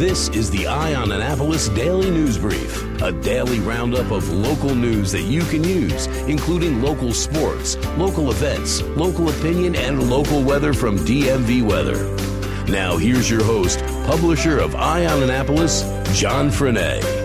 This is the Eye on Annapolis Daily News Brief, a daily roundup of local news that you can use, including local sports, local events, local opinion, and local weather from DMV Weather. Now, here's your host, publisher of Eye on Annapolis, John Frenaye.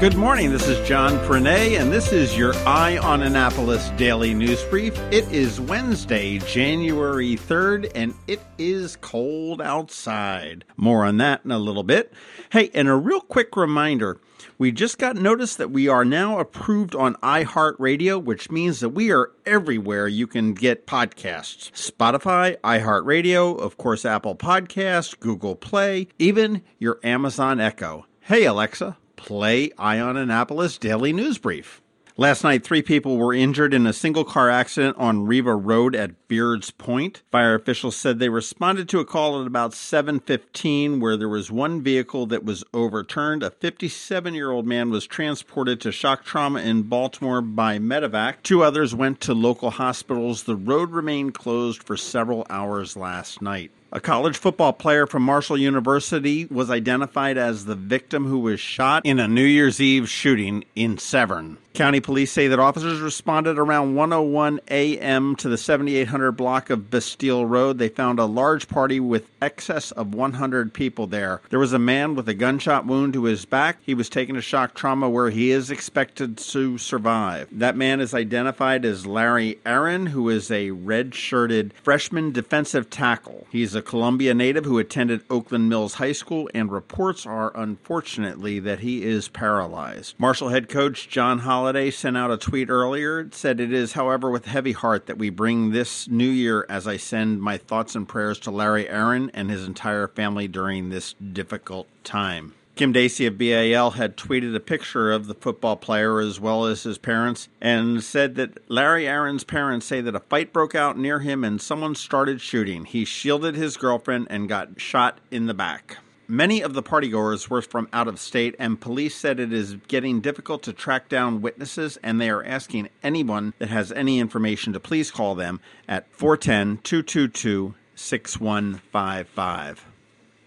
Good morning. This is John Frenaye, and this is your Eye on Annapolis daily news brief. It is Wednesday, January 3rd, and it is cold outside. More on that in a little bit. Hey, and a real quick reminder we just got notice that we are now approved on iHeartRadio, which means that we are everywhere you can get podcasts Spotify, iHeartRadio, of course, Apple Podcasts, Google Play, even your Amazon Echo. Hey, Alexa play Eye on Annapolis Daily News Brief. Last night, three people were injured in a single car accident on Riva Road at Beards Point. Fire officials said they responded to a call at about 7:15 where there was one vehicle that was overturned. A 57-year-old man was transported to shock trauma in Baltimore by medevac. Two others went to local hospitals. The road remained closed for several hours last night. A college football player from Marshall University was identified as the victim who was shot in a New Year's Eve shooting in Severn. County police say that officers responded around 101 a.m. to the 7800 block of Bastille Road. They found a large party with excess of 100 people there. There was a man with a gunshot wound to his back. He was taken to shock trauma where he is expected to survive. That man is identified as Larry Aaron, who is a red-shirted freshman defensive tackle. He's a Columbia native who attended Oakland Mills High School and reports are unfortunately that he is paralyzed. Marshall head coach John Holland Holliday sent out a tweet earlier. It said, It is, however, with heavy heart that we bring this new year as I send my thoughts and prayers to Larry Aaron and his entire family during this difficult time. Kim Dacey of BAL had tweeted a picture of the football player as well as his parents and said that Larry Aaron's parents say that a fight broke out near him and someone started shooting. He shielded his girlfriend and got shot in the back. Many of the partygoers were from out of state, and police said it is getting difficult to track down witnesses, and they are asking anyone that has any information to please call them at 410 222 6155.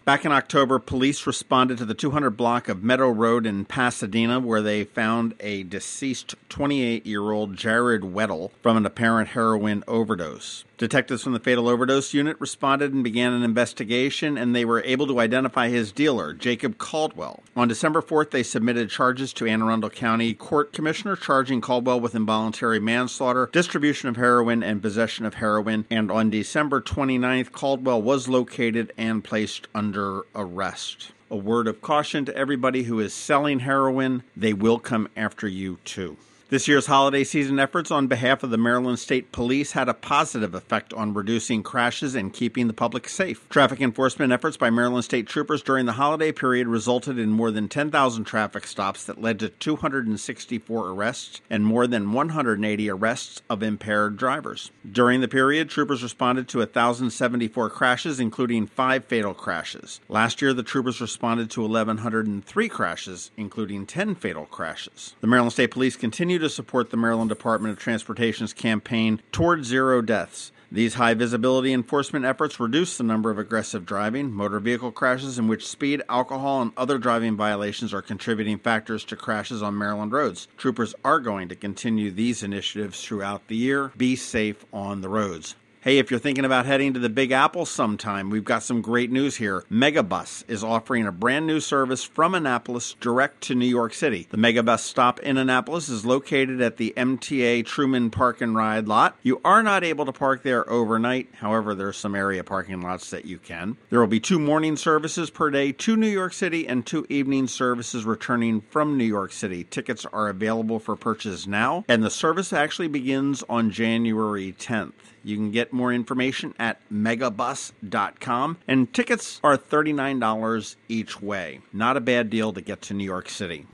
Back in October, police responded to the 200 block of Meadow Road in Pasadena, where they found a deceased 28 year old Jared Weddle from an apparent heroin overdose. Detectives from the Fatal Overdose Unit responded and began an investigation, and they were able to identify his dealer, Jacob Caldwell. On December 4th, they submitted charges to Anne Arundel County Court Commissioner, charging Caldwell with involuntary manslaughter, distribution of heroin, and possession of heroin. And on December 29th, Caldwell was located and placed under arrest. A word of caution to everybody who is selling heroin they will come after you too. This year's holiday season efforts on behalf of the Maryland State Police had a positive effect on reducing crashes and keeping the public safe. Traffic enforcement efforts by Maryland State troopers during the holiday period resulted in more than 10,000 traffic stops that led to 264 arrests and more than 180 arrests of impaired drivers. During the period, troopers responded to 1,074 crashes, including five fatal crashes. Last year, the troopers responded to 1,103 crashes, including 10 fatal crashes. The Maryland State Police continue continue to support the Maryland Department of Transportation's campaign toward zero deaths. These high visibility enforcement efforts reduce the number of aggressive driving, motor vehicle crashes in which speed, alcohol, and other driving violations are contributing factors to crashes on Maryland roads. Troopers are going to continue these initiatives throughout the year. Be safe on the roads. Hey, if you're thinking about heading to the Big Apple sometime, we've got some great news here. Megabus is offering a brand new service from Annapolis direct to New York City. The Megabus stop in Annapolis is located at the MTA Truman Park and Ride lot. You are not able to park there overnight. However, there are some area parking lots that you can. There will be two morning services per day to New York City and two evening services returning from New York City. Tickets are available for purchase now, and the service actually begins on January 10th. You can get more information at megabus.com, and tickets are $39 each way. Not a bad deal to get to New York City.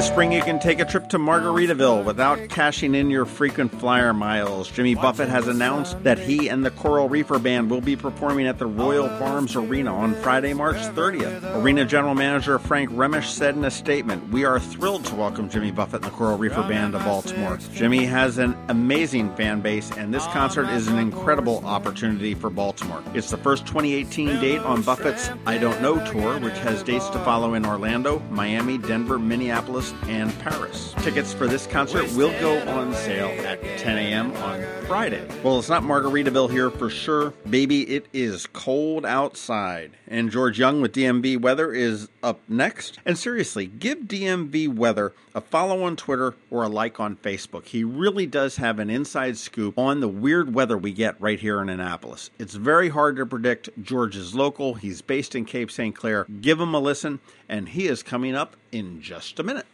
This spring, you can take a trip to Margaritaville without cashing in your frequent flyer miles. Jimmy Buffett has announced that he and the Coral Reefer Band will be performing at the Royal Farms Arena on Friday, March 30th. Arena General Manager Frank Remesch said in a statement, We are thrilled to welcome Jimmy Buffett and the Coral Reefer Band to Baltimore. Jimmy has an amazing fan base, and this concert is an incredible opportunity for Baltimore. It's the first 2018 date on Buffett's I Don't Know tour, which has dates to follow in Orlando, Miami, Denver, Minneapolis, and Paris. Tickets for this concert will go on sale at 10 a.m. on Friday. Well, it's not Margaritaville here for sure. Baby, it is cold outside. And George Young with DMV Weather is up next. And seriously, give DMV Weather a follow on Twitter or a like on Facebook. He really does have an inside scoop on the weird weather we get right here in Annapolis. It's very hard to predict. George is local, he's based in Cape St. Clair. Give him a listen, and he is coming up in just a minute.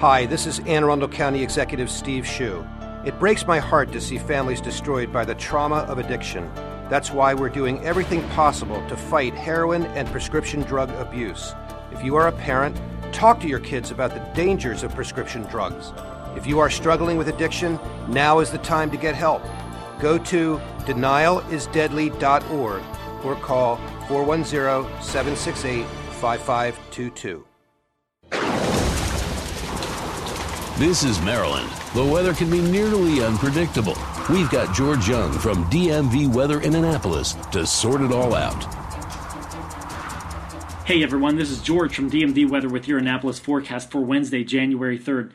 Hi, this is Anne Arundel County Executive Steve Schuh. It breaks my heart to see families destroyed by the trauma of addiction. That's why we're doing everything possible to fight heroin and prescription drug abuse. If you are a parent, talk to your kids about the dangers of prescription drugs. If you are struggling with addiction, now is the time to get help. Go to denialisdeadly.org or call 410 768 5522. This is Maryland. The weather can be nearly unpredictable. We've got George Young from DMV Weather in Annapolis to sort it all out. Hey everyone, this is George from DMV Weather with your Annapolis forecast for Wednesday, January 3rd.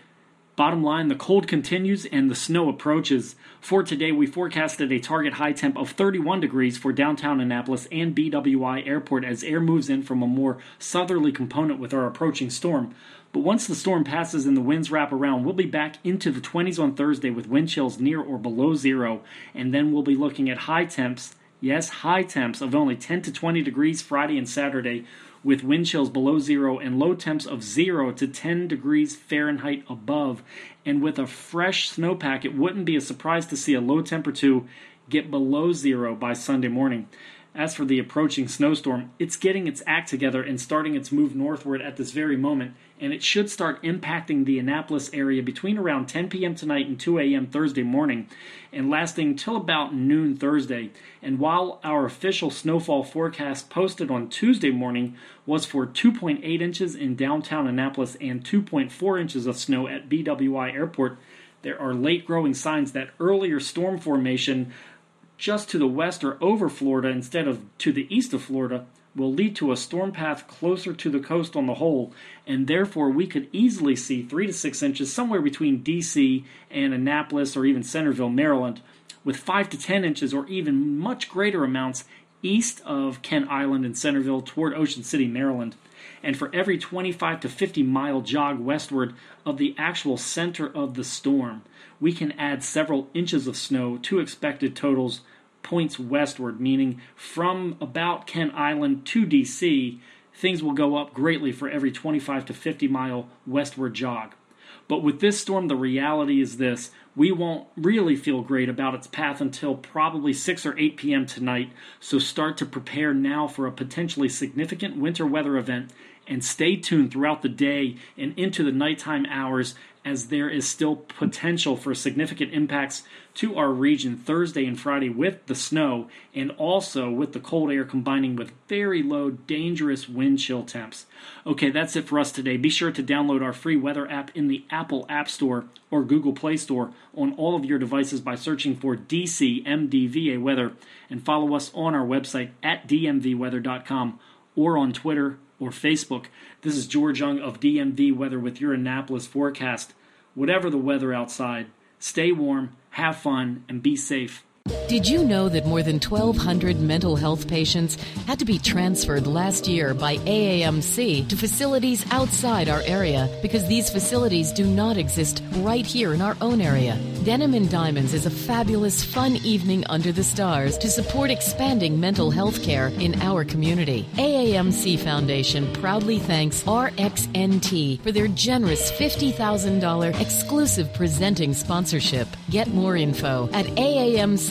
Bottom line, the cold continues and the snow approaches. For today, we forecasted a target high temp of 31 degrees for downtown Annapolis and BWI Airport as air moves in from a more southerly component with our approaching storm. But once the storm passes and the winds wrap around, we'll be back into the 20s on Thursday with wind chills near or below zero, and then we'll be looking at high temps, yes, high temps of only 10 to 20 degrees Friday and Saturday, with wind chills below zero and low temps of 0 to 10 degrees Fahrenheit above. And with a fresh snowpack, it wouldn't be a surprise to see a low temp or two get below zero by Sunday morning. As for the approaching snowstorm, it's getting its act together and starting its move northward at this very moment, and it should start impacting the Annapolis area between around 10 p.m. tonight and 2 a.m. Thursday morning, and lasting till about noon Thursday. And while our official snowfall forecast posted on Tuesday morning was for 2.8 inches in downtown Annapolis and 2.4 inches of snow at BWI Airport, there are late growing signs that earlier storm formation just to the west or over Florida instead of to the east of Florida will lead to a storm path closer to the coast on the whole, and therefore we could easily see 3 to 6 inches somewhere between DC and Annapolis or even Centreville, Maryland, with 5 to 10 inches or even much greater amounts east of Kent Island and Centreville toward Ocean City, Maryland. And for every 25 to 50 mile jog westward of the actual center of the storm, we can add several inches of snow to expected totals points westward, meaning from about Kent Island to DC, things will go up greatly for every 25 to 50 mile westward jog. But with this storm, the reality is this we won't really feel great about its path until probably 6 or 8 p.m. tonight, so start to prepare now for a potentially significant winter weather event and stay tuned throughout the day and into the nighttime hours as there is still potential for significant impacts to our region Thursday and Friday with the snow and also with the cold air combining with very low, dangerous wind chill temps. Okay, that's it for us today. Be sure to download our free weather app in the Apple App Store or Google Play Store on all of your devices by searching for DC MDVA Weather and follow us on our website at dmvweather.com or on Twitter or Facebook. This is George Young of DMV Weather with your Annapolis forecast. Whatever the weather outside, stay warm, have fun, and be safe. Did you know that more than 1,200 mental health patients had to be transferred last year by AAMC to facilities outside our area because these facilities do not exist right here in our own area? Denim and Diamonds is a fabulous, fun evening under the stars to support expanding mental health care in our community. AAMC Foundation proudly thanks RXNT for their generous $50,000 exclusive presenting sponsorship. Get more info at AAMC